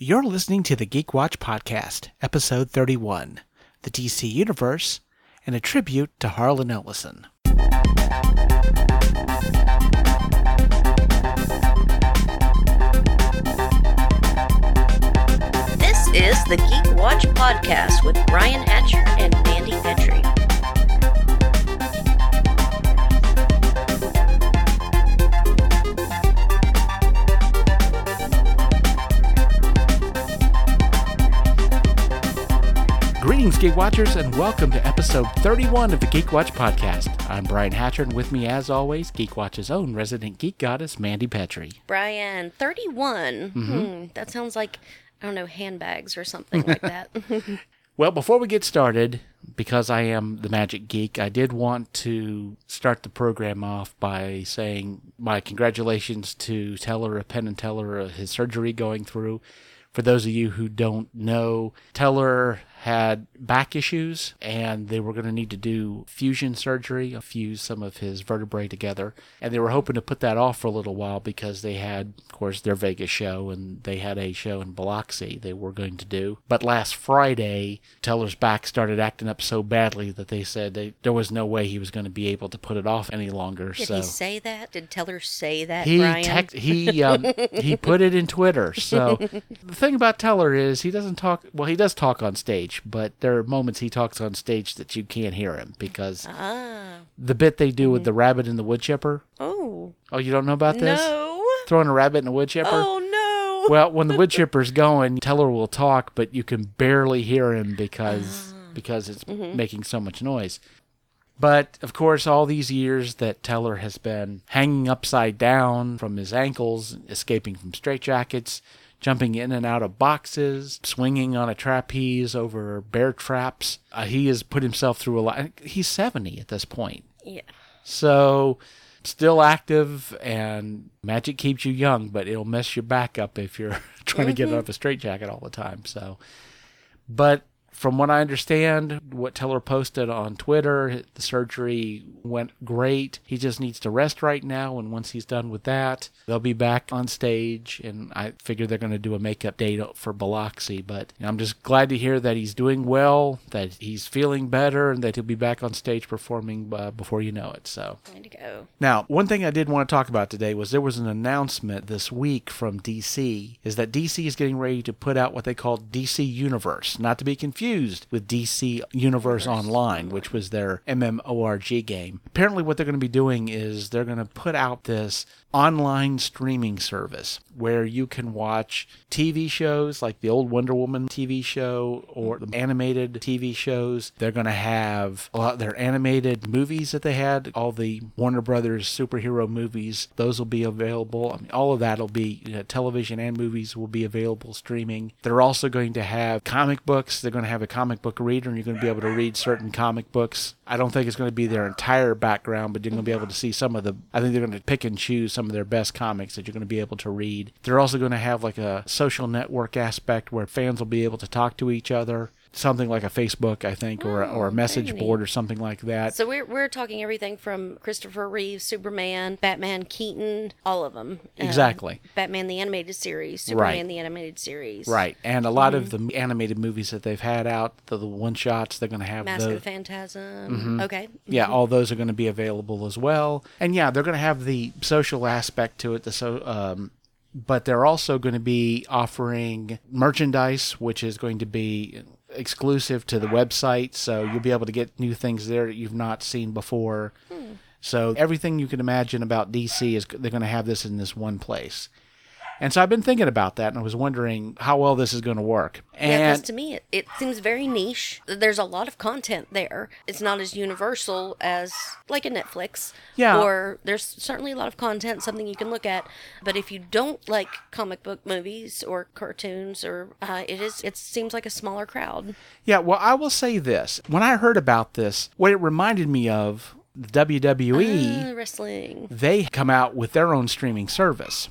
You're listening to the Geek Watch Podcast, Episode 31 The DC Universe, and a tribute to Harlan Ellison. This is the Geek Watch Podcast with Brian Hatcher and Mandy Petrie. Greetings, Geek Watchers, and welcome to episode 31 of the Geek Watch Podcast. I'm Brian Hatcher, and with me, as always, Geek Watch's own resident geek goddess, Mandy Petrie. Brian, 31. Hmm, that sounds like, I don't know, handbags or something like that. Well, before we get started, because I am the Magic Geek, I did want to start the program off by saying my congratulations to Teller of Penn and Teller, uh, his surgery going through. For those of you who don't know, Teller had back issues and they were going to need to do fusion surgery, fuse some of his vertebrae together. And they were hoping to put that off for a little while because they had, of course, their Vegas show and they had a show in Biloxi they were going to do. But last Friday, Teller's back started acting up so badly that they said they, there was no way he was going to be able to put it off any longer. Did so he say that? Did Teller say that, he he um, he put it in Twitter. So the thing about Teller is he doesn't talk. Well, he does talk on stage, but there are moments he talks on stage that you can't hear him because ah. the bit they do with mm-hmm. the rabbit and the wood chipper. Oh. Oh, you don't know about this? No. Throwing a rabbit and a wood chipper. Oh, no. Well, when the wood chipper's going, Teller will talk, but you can barely hear him because ah. because it's mm-hmm. making so much noise. But of course, all these years that Teller has been hanging upside down from his ankles, escaping from straitjackets, jumping in and out of boxes, swinging on a trapeze over bear traps, uh, he has put himself through a lot. He's 70 at this point. yeah. So, still active, and magic keeps you young, but it'll mess your back up if you're trying to get out of a straitjacket all the time. So, but from what I understand, what Teller posted on Twitter, the surgery went great. He just needs to rest right now, and once he's done with that, they'll be back on stage. And I figure they're going to do a makeup date for Biloxi. But I'm just glad to hear that he's doing well, that he's feeling better, and that he'll be back on stage performing uh, before you know it. So. Way to go. Now, one thing I did want to talk about today was there was an announcement this week from DC is that DC is getting ready to put out what they call DC Universe, not to be confused with DC Universe Online, which was their MMORG game. Apparently what they're going to be doing is they're going to put out this online streaming service where you can watch TV shows like the old Wonder Woman TV show or the animated TV shows. They're going to have a lot of their animated movies that they had, all the Warner Brothers superhero movies. Those will be available. I mean, all of that will be you know, television and movies will be available streaming. They're also going to have comic books. They're going to have a comic book reader, and you're going to be able to read certain comic books. I don't think it's going to be their entire background, but you're going to be able to see some of the. I think they're going to pick and choose some of their best comics that you're going to be able to read. They're also going to have like a social network aspect where fans will be able to talk to each other. Something like a Facebook, I think, or a, or a Oh, message board or something like that. So we're, we're talking everything from Christopher Reeve, Superman, Batman, Keaton, all of them. Um, Exactly. Batman the animated series, Superman Right. the animated series. Right, and a lot of Mm-hmm. the animated movies that they've had out, the, the one shots, they're going to have Mask those. of the Phantasm. Okay. Yeah, all those are going to be available as well. And yeah, they're going to have the social aspect to it. The so, um, but they're also going to be offering merchandise, which is going to be exclusive to the website. So you'll be able to get new things there that you've not seen before. Hmm. So everything you can imagine about DC is they're going to have this in this one place. And so I've been thinking about that, and I was wondering how well this is going to work. Yeah, because to me, it, it seems very niche. There's a lot of content there. It's not as universal as like a Netflix. Yeah. Or there's certainly a lot of content, something you can look at. But if you don't like comic book movies or cartoons, or uh, it is, it seems like a smaller crowd. Yeah, well, I will say this. When I heard about this, what it reminded me of, the WWE, Uh, wrestling. they come out with their own streaming service.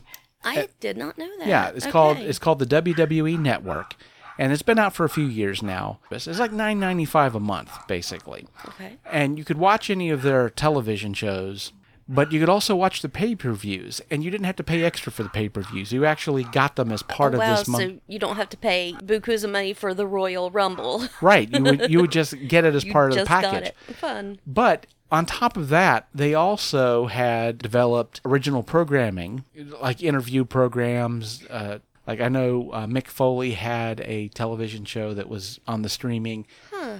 I eh, did not know that. Yeah, it's called it's called the WWE Network, and it's been out for a few years now. It's it's like nine ninety five a month, basically. Okay. And you could watch any of their television shows, But you could also watch the pay per views, and you didn't have to pay extra for the pay per views. You actually got them as part Oh, of this month. so you don't have to pay bukus of money for the Royal Rumble. Right. You would you would just get it as part of the just got package. it. Fun. But on top of that, they also had developed original programming, like interview programs. Uh, like I know uh, Mick Foley had a television show that was on the streaming.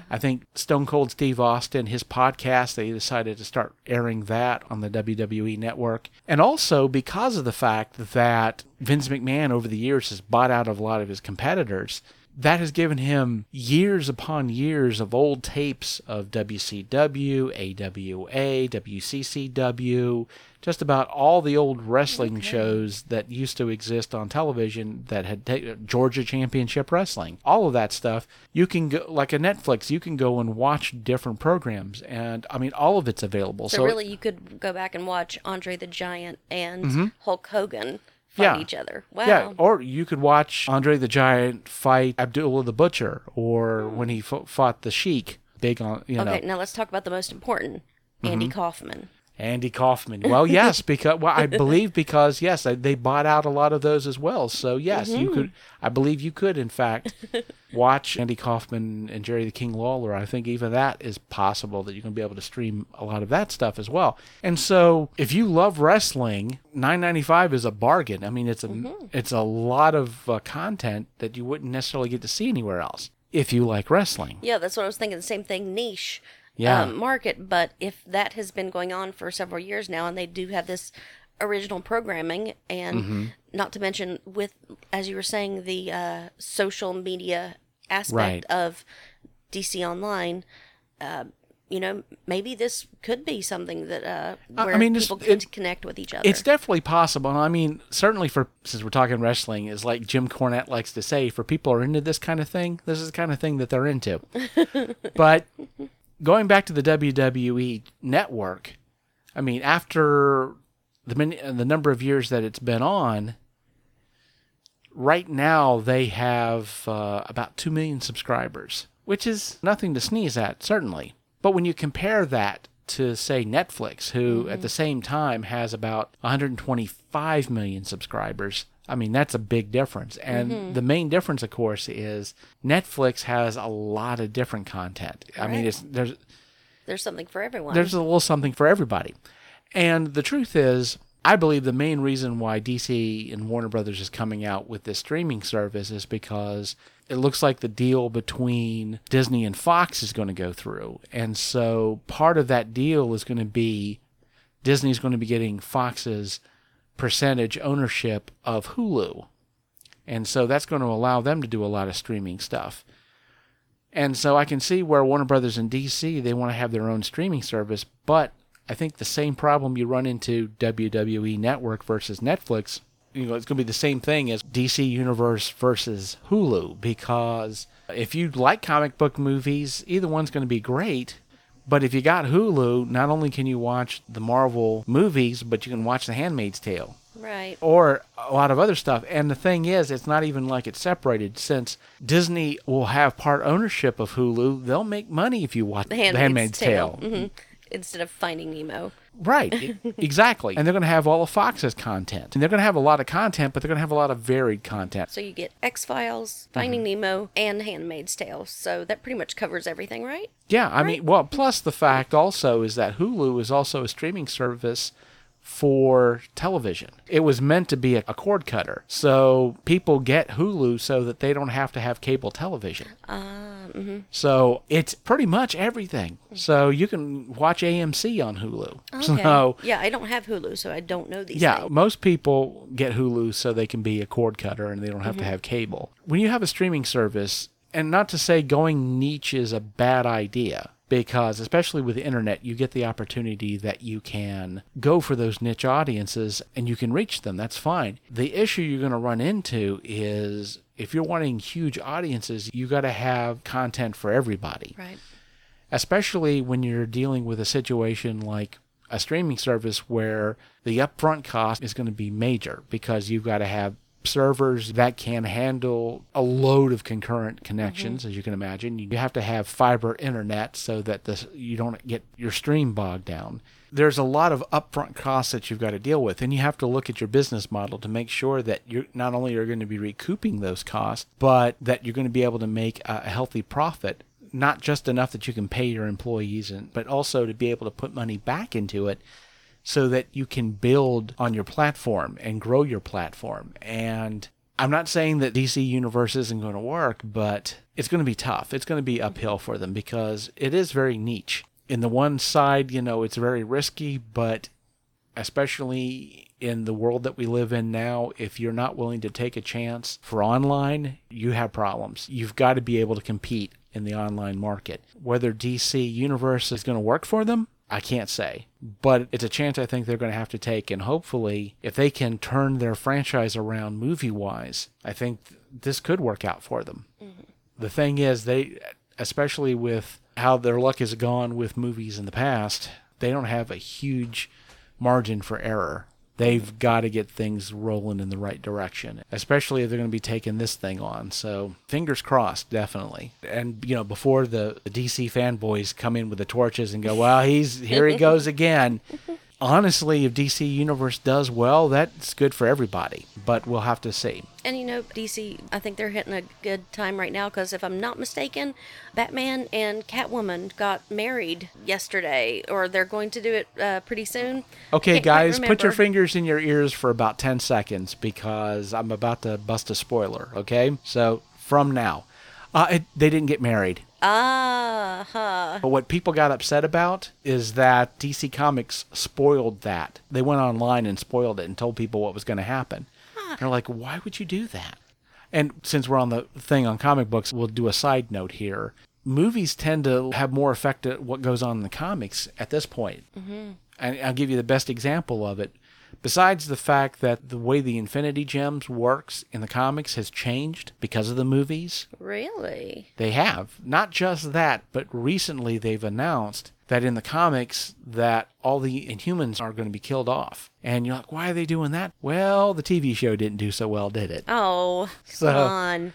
I think Stone Cold Steve Austin, his podcast, they decided to start airing that on the WWE network. And also because of the fact that Vince McMahon over the years has bought out a lot of his competitors, that has given him years upon years of old tapes of WCW, AWA, WCCW, just about all the old wrestling shows that used to exist on television that had ta- Georgia Championship Wrestling. All of that stuff, you can go like a Netflix, you can go and watch different programs and I mean all of it's available. So, So, really, you could go back and watch Andre the Giant and mm-hmm. Hulk Hogan fight Mm-hmm. Yeah. each other. Wow. Yeah, or you could watch Andre the Giant fight Abdullah the Butcher, or when he fo- fought the Sheik. Big on you know okay, now let's talk about the most important Mm-hmm. Andy Kaufman. Andy Kaufman. Well, yes, because well, I believe because yes, they- bought out a lot of those as well. So yes, you could. I believe you could, in fact, watch Andy Kaufman and Jerry the King Lawler. I think even that is possible that you're going to be able to stream a lot of that stuff as well. And so, if you love wrestling, nine ninety five is a bargain. I mean, it's a it's a lot of uh, content that you wouldn't necessarily get to see anywhere else if you like wrestling. Yeah, that's what I was thinking. The same thing, niche Yeah. um, market. But if that has been going on for several years now, and they do have this original programming, and Mm-hmm. not to mention with, as you were saying, the uh, social media aspect Right. of DC Online. Uh, you know, maybe this could be something that uh, I- I mean, people can it- connect with each other. It's definitely possible. I mean, certainly for since we're talking wrestling, is like Jim Cornette likes to say, for people who are into this kind of thing, this is the kind of thing that they're into. but going back to the WWE network, I mean, after the many, the number of years that it's been on, right now they have uh, about two million subscribers, which is nothing to sneeze at, certainly. But when you compare that to say Netflix, who at the same time has about 125 million subscribers. I mean, that's a big difference. And mm-hmm. the main difference, of course, is Netflix has a lot of different content. I mean, it's there's There's something for everyone. there's a little something for everybody. And the truth is, I believe the main reason why DC and Warner Brothers is coming out with this streaming service is because it looks like the deal between Disney and Fox is going to go through. And so part of that deal is going to be Disney's going to be getting Fox's percentage ownership of Hulu. And so that's going to allow them to do a lot of streaming stuff. And so I can see where Warner Brothers and DC they want to have their own streaming service, but I think the same problem you run into WWE Network versus Netflix, you know, it's going to be the same thing as DC Universe versus Hulu because if you like comic book movies, either one's going to be great. But if you got Hulu, not only can you watch the Marvel movies, but you can watch The Handmaid's Tale right. or a lot of other stuff. And the thing is, it's not even like it's separated. Since Disney will have part ownership of Hulu, they'll make money if you watch The The Handmaid's, Handmaid's, Tale. Tale. hmm Instead of Finding Nemo. Right, exactly. And they're going to have all of Fox's content. And they're going to have a lot of content, but they're going to have a lot of varied content. So you get X Files, Finding Mm-hmm. Nemo, and Handmaid's Tale. So that pretty much covers everything, right? Yeah, I mean, well, plus the fact also is that Hulu is also a streaming service for television. It was meant to be a, cord cutter. So people get Hulu so that they don't have to have cable television. Um, So it's pretty much everything. So you can watch AMC on Hulu. okay. So yeah, I don't have Hulu, so I don't know these yeah, things. most people get Hulu so they can be a cord cutter and they don't have to have cable. When you have a streaming service, and not to say going niche is a bad idea, because especially with the internet, you get the opportunity that you can go for those niche audiences and you can reach them. That's fine. The issue you're going to run into is if you're wanting huge audiences, you got to have content for everybody Right. especially when you're dealing with a situation like a streaming service where the upfront cost is going to be major because you've got to have servers that can handle a load of concurrent connections, mm-hmm. as you can imagine. You have to have fiber internet so that this, you don't get your stream bogged down. There's a lot of upfront costs that you've got to deal with, and you have to look at your business model to make sure that you're not only are going to be recouping those costs, but that you're going to be able to make a healthy profit not just enough that you can pay your employees and but also to be able to put money back into it so that you can build on your platform and grow your platform and I'm not saying that DC Universe isn't going to work, but it's going to be tough. It's going to be uphill for them because it is very niche. In the one side, you know, it's very risky, but especially in the world that we live in now, if you're not willing to take a chance for online, you have problems. You've got to be able to compete in the online market. Whether DC Universe is going to work for them, I can't say. But it's a chance I think they're going to have to take. And hopefully, if they can turn their franchise around movie wise, I think this could work out for them. Mm-hmm. The thing is, they, especially with how their luck has gone with movies in the past, they don't have a huge margin for error they've got to get things rolling in the right direction, especially if they're going to be taking this thing on. So fingers crossed, definitely. And you know, before the, the DC fanboys come in with the torches and go, "Well, he's here he goes again," honestly, if DC Universe does well, that's good for everybody. But we'll have to see. And you know, DC, I think they're hitting a good time right now because if I'm not mistaken, Batman and Catwoman got married yesterday, or they're going to do it uh, pretty soon. Okay, guys, put your fingers in your ears for about 10 seconds because I'm about to bust a spoiler. Okay, so from now, uh, it, they didn't get married. Ah, huh. But what people got upset about is that DC Comics spoiled that. They went online and spoiled it and told people what was going to happen. Huh. They're like, why would you do that? And since we're on the thing on comic books, we'll do a side note here. Movies tend to have more effect at what goes on in the comics at this point. Mm-hmm. And I'll give you the best example of it. Besides the fact that the way the Infinity Gems works in the comics has changed because of the movies. Really? They have. Not just that, but recently they've announced that in the comics that all the Inhumans are going to be killed off. And you're like, why are they doing that? Well, the TV show didn't do so well, did it? Oh, so, come on.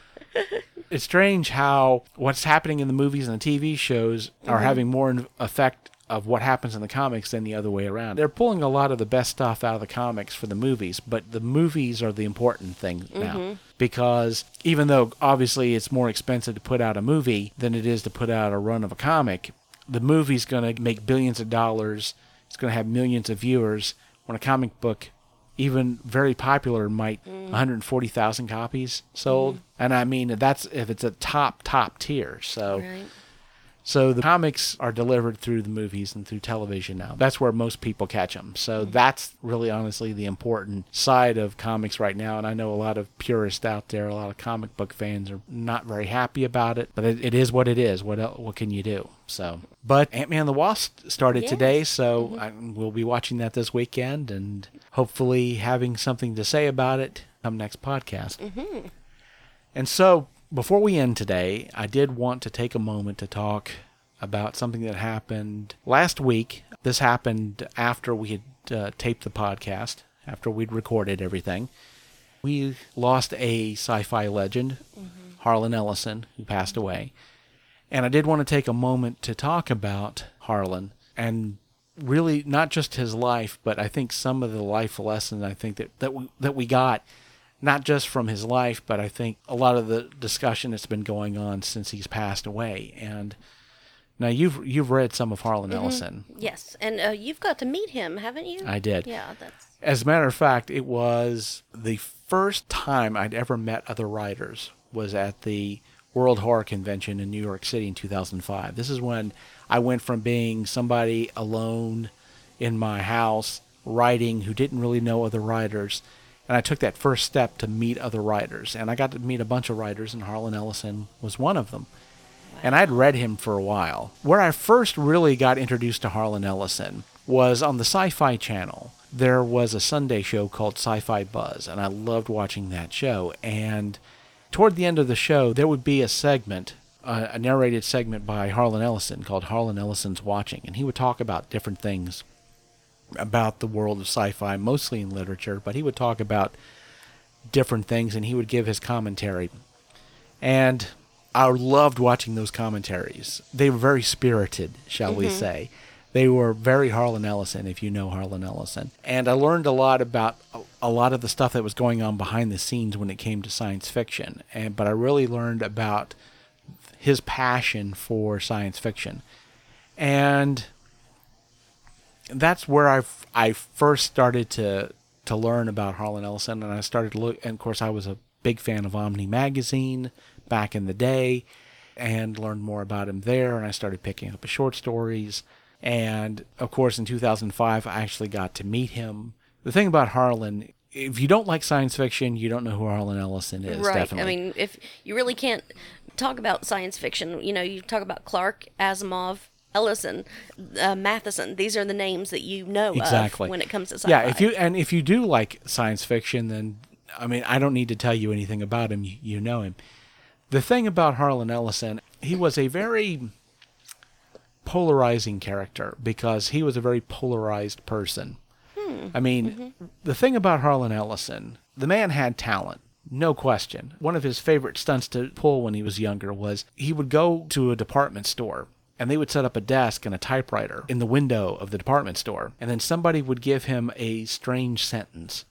it's strange how what's happening in the movies and the TV shows are mm-hmm. having more effect of what happens in the comics than the other way around. They're pulling a lot of the best stuff out of the comics for the movies, but the movies are the important thing now. Mm-hmm. Because even though obviously it's more expensive to put out a movie than it is to put out a run of a comic, the movie's going to make billions of dollars. It's going to have millions of viewers. When a comic book, even very popular, might mm. 140,000 copies sold. Mm. And I mean, that's if it's a top, top tier. So. Right so the comics are delivered through the movies and through television now. That's where most people catch them. So mm-hmm. that's really honestly the important side of comics right now. And I know a lot of purists out there, a lot of comic book fans are not very happy about it, but it, it is what it is. What else, what can you do? So, but Ant Man the Wasp started today, so mm-hmm. I, we'll be watching that this weekend and hopefully having something to say about it come next podcast. Mm-hmm. And so before we end today, I did want to take a moment to talk about something that happened last week. This happened after we had uh, taped the podcast, after we'd recorded everything. We lost a sci fi legend, mm-hmm. Harlan Ellison, who passed away. And I did want to take a moment to talk about Harlan and really not just his life, but I think some of the life lessons I think that, that we that we got not just from his life, but I think a lot of the discussion that's been going on since he's passed away. And now you've you've read some of Harlan mm-hmm. Ellison. Yes, and uh, you've got to meet him, haven't you? I did. Yeah, that's. As a matter of fact, it was the first time I'd ever met other writers was at the World Horror Convention in New York City in 2005. This is when I went from being somebody alone in my house writing who didn't really know other writers and I took that first step to meet other writers. And I got to meet a bunch of writers, and Harlan Ellison was one of them. Wow. And I'd read him for a while. Where I first really got introduced to Harlan Ellison was on the Sci Fi Channel. There was a Sunday show called Sci Fi Buzz, and I loved watching that show. And toward the end of the show, there would be a segment, uh, a narrated segment by Harlan Ellison called Harlan Ellison's Watching. And he would talk about different things about the world of sci-fi, mostly in literature, but he would talk about different things, and he would give his commentary. And I loved watching those commentaries. They were very spirited, shall we mm-hmm. say. They were very Harlan Ellison, if you know Harlan Ellison. And I learned a lot about a, a lot of the stuff that was going on behind the scenes when it came to science fiction. And but I really learned about his passion for science fiction. And that's where I I first started to to learn about Harlan Ellison, and I started to look. And of course, I was a big fan of Omni magazine back in the day, and learned more about him there. And I started picking up his short stories. And of course, in 2005, I actually got to meet him. The thing about Harlan, if you don't like science fiction, you don't know who Harlan Ellison is. right. Definitely. I mean, if you really can't talk about science fiction, you know, you talk about Clarke, Asimov, Ellison, uh, Matheson. These are the names that you know exactly of when it comes to sci-fi. Yeah, if you and if you do like science fiction, then I mean, I don't need to tell you anything about him. You, you know him. The thing about Harlan Ellison, he was a very polarizing character because he was a very polarized person. I mean, the thing about Harlan Ellison, the man had talent. No question. One of his favorite stunts to pull when he was younger was he would go to a department store and they would set up a desk and a typewriter in the window of the department store. And then somebody would give him a strange sentence,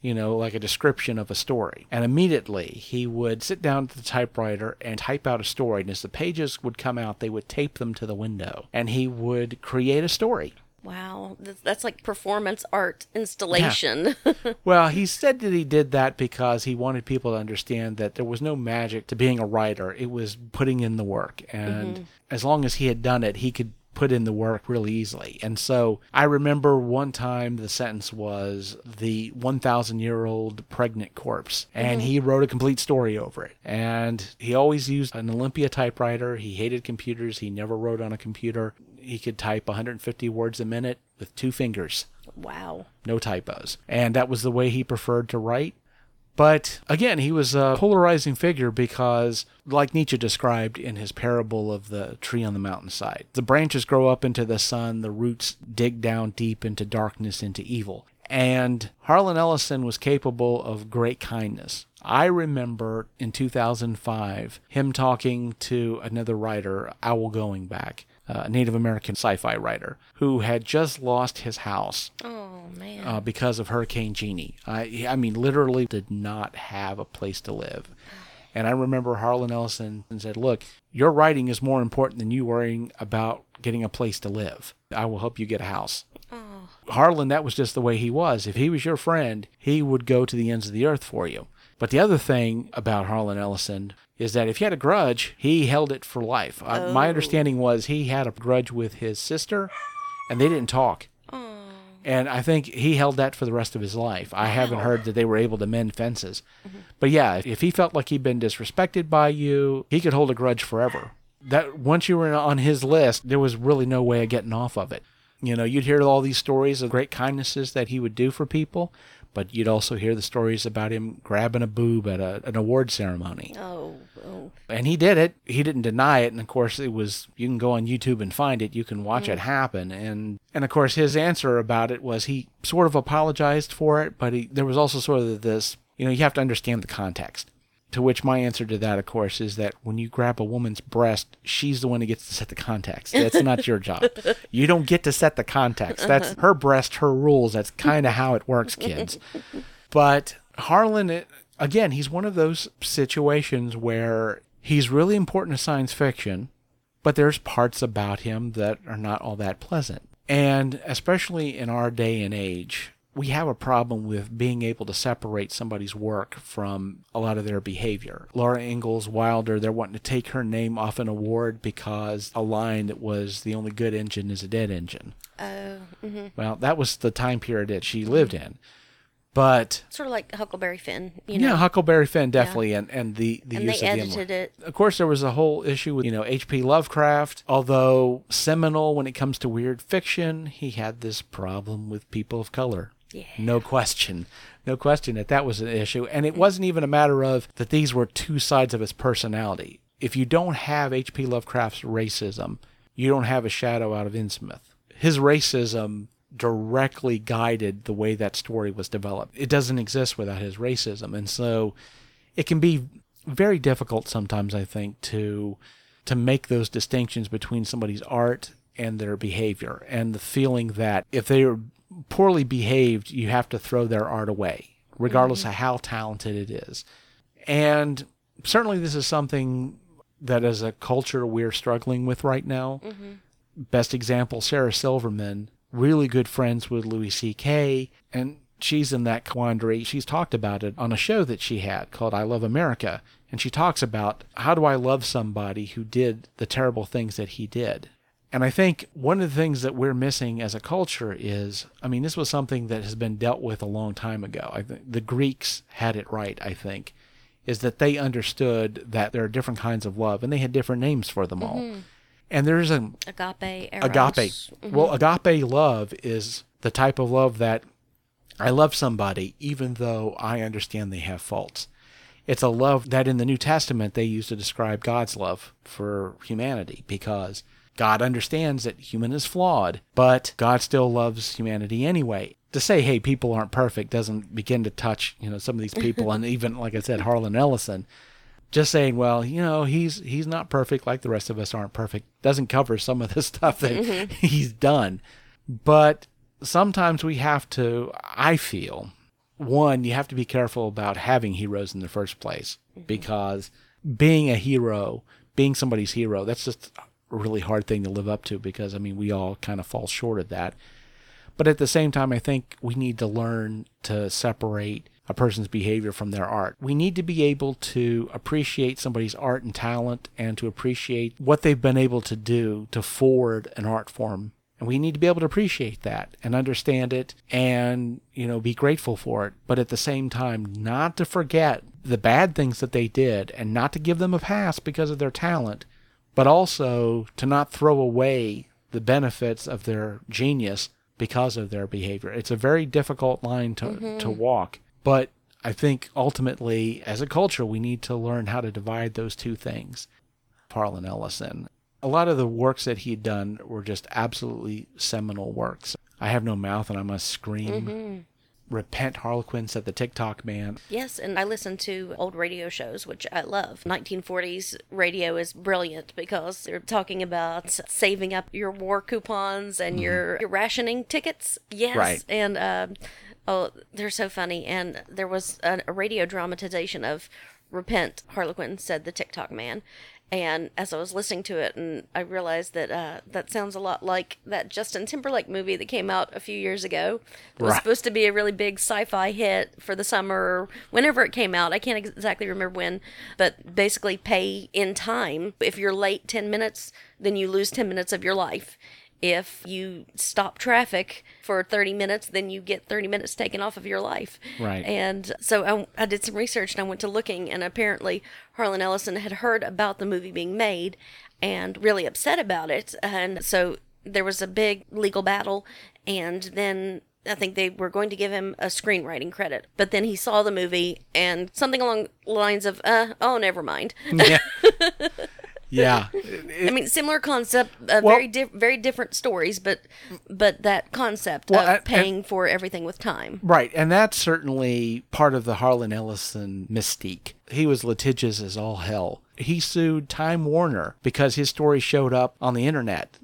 you know, like a description of a story. And immediately he would sit down at the typewriter and type out a story. And as the pages would come out, they would tape them to the window and he would create a story. Wow, that's, like performance art installation. Well, he said that he did that because he wanted people to understand that there was no magic to being a writer. It was putting in the work. And mm-hmm. as long as he had done it, he could put in the work really easily. And so I remember one time the sentence was the 1,000 year old pregnant corpse. And mm-hmm. he wrote a complete story over it. And he always used an Olympia typewriter. He hated computers. He never wrote on a computer. He could type 150 words a minute with two fingers wow. no typos. And that was the way he preferred to write. But again, he was a polarizing figure because, like Nietzsche described in his parable of the tree on the mountainside, the branches grow up into the sun, the roots dig down deep into darkness, into evil. And Harlan Ellison was capable of great kindness. I remember in 2005 him talking to another writer, Owl Goingback, a Native American sci fi writer, who had just lost his house Oh man. uh, because of Hurricane Jeannie. I, I mean, literally did not have a place to live. And I remember Harlan Ellison said, Look, your writing is more important than you worrying about getting a place to live. I will help you get a house. Oh. Harlan, that was just the way he was. If he was your friend, he would go to the ends of the earth for you. But the other thing about Harlan Ellison is that if he had a grudge, he held it for life. Uh, my understanding was he had a grudge with his sister, and they didn't talk. And I think he held that for the rest of his life. I haven't heard that they were able to mend fences. But yeah, if he felt like he'd been disrespected by you, he could hold a grudge forever. That once you were on his list, there was really no way of getting off of it. You know, you'd hear all these stories of great kindnesses that he would do for people, but you'd also hear the stories about him grabbing a boob at a, an award ceremony oh, oh. and he did it. He didn't deny it, and of course, it was. You can go on YouTube and find it. You can watch it mm. happen, and and of course, his answer about it was he sort of apologized for it, but he there was also sort of this. You know, you have to understand the context. To which my answer to that, of course, is that when you grab a woman's breast, she's the one who gets to set the context. That's not your job. You don't get to set the context. That's uh-huh. her breast, her rules. That's kind of how it works, kids. But Harlan, again, he's one of those situations where he's really important to science fiction, but there's parts about him that are not all that pleasant. And especially in our day and age, we have a problem with being able to separate somebody's work from a lot of their behavior. Laura Ingalls Wilder, they're wanting to take her name off an award because a line that was the only good engine is a dead engine. Oh, hmm Well, that was the time period that she lived in. But sort of like Huckleberry Finn, you know. yeah, Huckleberry Finn definitely, and and the the and use they of edited M-word. it. Of course, there was a whole issue with you know H.P. Lovecraft. Although seminal when it comes to weird fiction, he had this problem with people of color. Yeah. No question, no question that that was an issue, and it wasn't even a matter of that these were two sides of his personality. If you don't have H.P. Lovecraft's racism, you don't have a shadow out of Innsmouth. His racism directly guided the way that story was developed. It doesn't exist without his racism. And so it can be very difficult sometimes, I think, to to make those distinctions between somebody's art and their behavior and the feeling that if they are poorly behaved, you have to throw their art away, regardless mm-hmm. of how talented it is. And certainly this is something that as a culture we're struggling with right now. Mm-hmm. Best example, Sarah Silverman, really good friends with Louis C.K. and she's in that quandary. She's talked about it on a show that she had called I Love America. And she talks about how do I love somebody who did the terrible things that he did? And I think one of the things that we're missing as a culture is I mean, this was something that has been dealt with a long time ago. I think the Greeks had it right, I think, is that they understood that there are different kinds of love and they had different names for them all. Mm-hmm. And there's an agape eros. agape. Mm-hmm. Well, agape love is the type of love that I love somebody even though I understand they have faults. It's a love that in the New Testament they use to describe God's love for humanity because God understands that human is flawed, but God still loves humanity anyway. To say, hey, people aren't perfect doesn't begin to touch, you know, some of these people and even like I said, Harlan Ellison. Just saying, well, you know, he's he's not perfect like the rest of us aren't perfect doesn't cover some of the stuff that mm-hmm. he's done. But sometimes we have to I feel one, you have to be careful about having heroes in the first place mm-hmm. because being a hero, being somebody's hero, that's just really hard thing to live up to because I mean we all kind of fall short of that. But at the same time, I think we need to learn to separate a person's behavior from their art. We need to be able to appreciate somebody's art and talent and to appreciate what they've been able to do to forward an art form. And we need to be able to appreciate that and understand it and, you know, be grateful for it. But at the same time, not to forget the bad things that they did and not to give them a pass because of their talent, but also to not throw away the benefits of their genius because of their behavior. It's a very difficult line to, mm-hmm. to walk, but I think ultimately, as a culture, we need to learn how to divide those two things. Harlan Ellison. A lot of the works that he'd done were just absolutely seminal works. I have no mouth and I must scream. Mm-hmm. Repent Harlequin said the Ticktockman. Yes, and I listen to old radio shows, which I love. 1940s radio is brilliant because they're talking about saving up your war coupons and mm-hmm. your, your rationing tickets. Yes, right. and uh, oh, they're so funny. And there was a, a radio dramatization of Repent, Harlequin said the Ticktockman. And as I was listening to it, and I realized that uh, that sounds a lot like that Justin Timberlake movie that came out a few years ago. It was right. supposed to be a really big sci-fi hit for the summer, whenever it came out. I can't exactly remember when, but basically pay in time. If you're late ten minutes, then you lose ten minutes of your life if you stop traffic for 30 minutes, then you get 30 minutes taken off of your life. Right. And so I, I, did some research and I went to looking, and apparently Harlan Ellison had heard about the movie being made and really upset about it. And so there was a big legal battle, and then I think they were going to give him a screenwriting credit, but then he saw the movie and something along the lines of, uh, "Oh, never mind." Yeah. yeah. I mean, similar concept, uh, well, very di- very different stories, but but that concept well, of paying and, for everything with time. Right, and that's certainly part of the Harlan Ellison mystique. He was litigious as all hell. He sued Time Warner because his story showed up on the internet.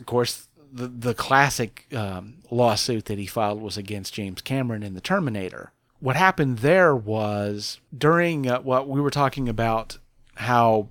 Of course, the the classic um, lawsuit that he filed was against James Cameron in The Terminator. What happened there was during uh, what we were talking about how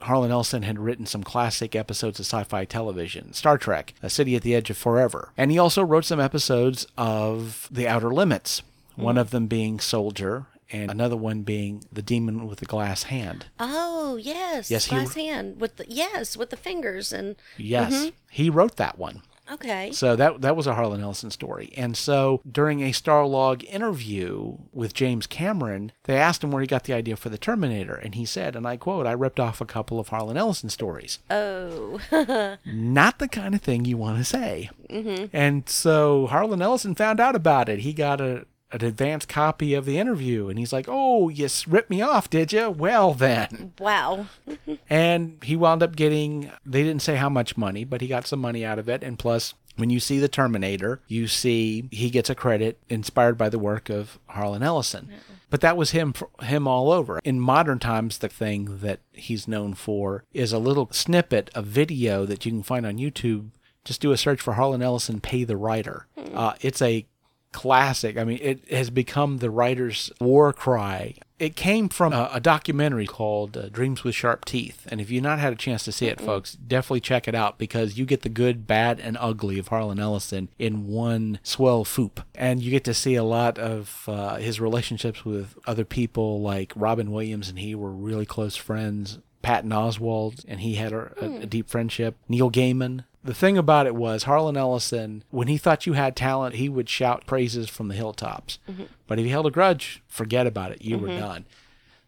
Harlan Ellison had written some classic episodes of sci fi television Star Trek, A City at the Edge of Forever. And he also wrote some episodes of The Outer Limits, mm. one of them being Soldier and another one being the demon with the glass hand. Oh yes, yes, glass he, hand with the yes with the fingers and yes, mm-hmm. he wrote that one. Okay. So that that was a Harlan Ellison story. And so during a Starlog interview with James Cameron, they asked him where he got the idea for the Terminator, and he said, and I quote, "I ripped off a couple of Harlan Ellison stories." Oh. Not the kind of thing you want to say. Mm-hmm. And so Harlan Ellison found out about it. He got a an advanced copy of the interview and he's like oh you ripped me off did you well then wow and he wound up getting they didn't say how much money but he got some money out of it and plus When you see the Terminator, you see he gets a credit inspired by the work of Harlan Ellison. But that was him him all over. In modern times, the thing that he's known for is a little snippet of video that you can find on YouTube. Just do a search for Harlan Ellison, Pay the Writer. Uh, it's a classic. I mean, it has become the writer's war cry. It came from a, a documentary called uh, Dreams with Sharp Teeth. And if you've not had a chance to see it, folks, definitely check it out because you get the good, bad, and ugly of Harlan Ellison in one swell foop. And you get to see a lot of uh, his relationships with other people like Robin Williams and he were really close friends. Patton Oswalt and he had a, a, a deep friendship. Neil Gaiman, the thing about it was Harlan Ellison, when he thought you had talent, he would shout praises from the hilltops. Mm-hmm. But if he held a grudge, forget about it. You were mm-hmm. done.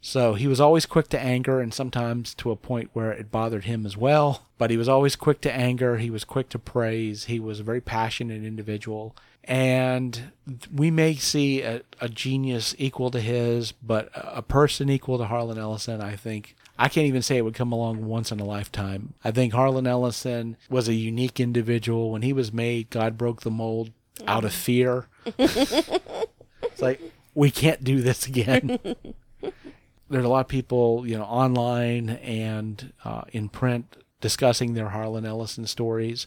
So he was always quick to anger and sometimes to a point where it bothered him as well. But he was always quick to anger. He was quick to praise. He was a very passionate individual. And we may see a, a genius equal to his, but a person equal to Harlan Ellison, I think, I can't even say it would come along once in a lifetime. I think Harlan Ellison was a unique individual. When he was made, God broke the mold out of fear. it's like, we can't do this again. There's a lot of people, you know, online and uh, in print discussing their Harlan Ellison stories.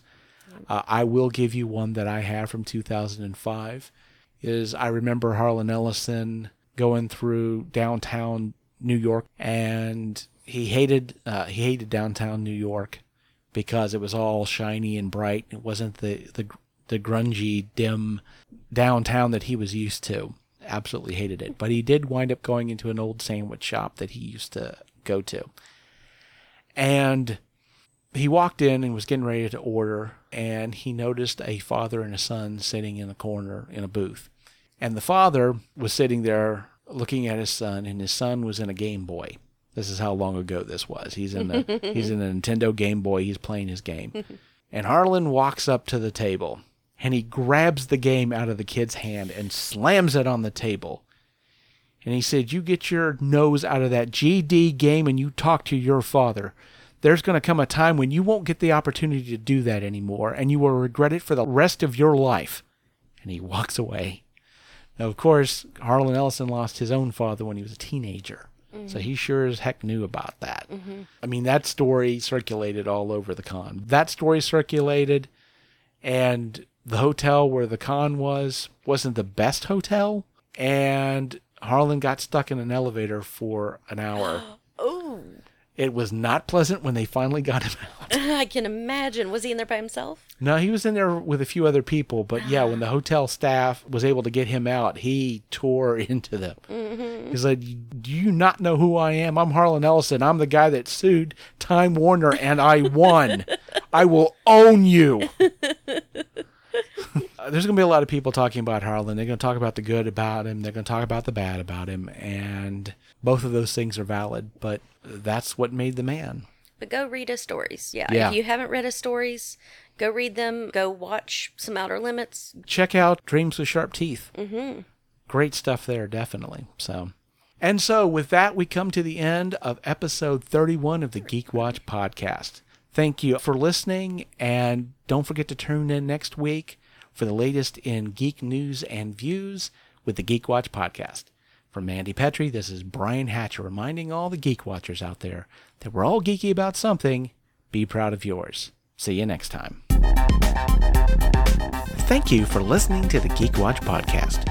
Uh, I will give you one that I have from 2005. Is I remember Harlan Ellison going through downtown New York, and he hated uh, he hated downtown New York because it was all shiny and bright. It wasn't the the the grungy, dim downtown that he was used to. Absolutely hated it. But he did wind up going into an old sandwich shop that he used to go to. And he walked in and was getting ready to order, and he noticed a father and a son sitting in a corner in a booth. And the father was sitting there looking at his son, and his son was in a Game Boy. This is how long ago this was. He's in a he's in a Nintendo Game Boy. He's playing his game. And Harlan walks up to the table and he grabs the game out of the kid's hand and slams it on the table. And he said, You get your nose out of that GD game and you talk to your father. There's going to come a time when you won't get the opportunity to do that anymore and you will regret it for the rest of your life. And he walks away. Now, of course, Harlan Ellison lost his own father when he was a teenager. So he sure as heck knew about that. I mean, that story circulated all over the con. That story circulated, and the hotel where the con was wasn't the best hotel. And Harlan got stuck in an elevator for an hour. It was not pleasant when they finally got him out. I can imagine. Was he in there by himself? No, he was in there with a few other people, but yeah, when the hotel staff was able to get him out, he tore into them. He said, "Do you not know who I am? I'm Harlan Ellison. I'm the guy that sued Time Warner, and I won. I will own you." Uh, There's going to be a lot of people talking about Harlan. They're going to talk about the good about him. They're going to talk about the bad about him, and both of those things are valid. But that's what made the man. But go read his stories. Yeah, Yeah. If you haven't read his stories, go read them. Go watch some Outer Limits. check out Dreams with Sharp Teeth. Mm-hmm. Great stuff there, definitely. So, and so with that, we come to the end of episode 31 of the Geek Watch podcast. Thank you for listening, and don't forget to tune in next week for the latest in geek news and views with the Geek Watch podcast. From Mandy Petrie, this is Brian Hatcher reminding all the Geek Watchers out there that we're all geeky about something. Be proud of yours. See you next time. Thank you for listening to the Geek Watch podcast.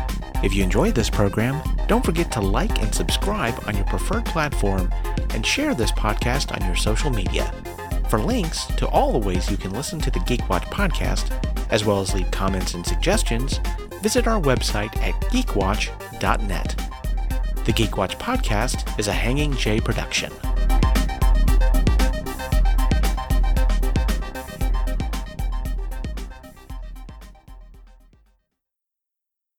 If you enjoyed this program, don't forget to like and subscribe on your preferred platform and share this podcast on your social media. For links to all the ways you can listen to the Geek Watch podcast, as well as leave comments and suggestions, visit our website at geekwatch.net. The Geek Watch podcast is a Hanging J production.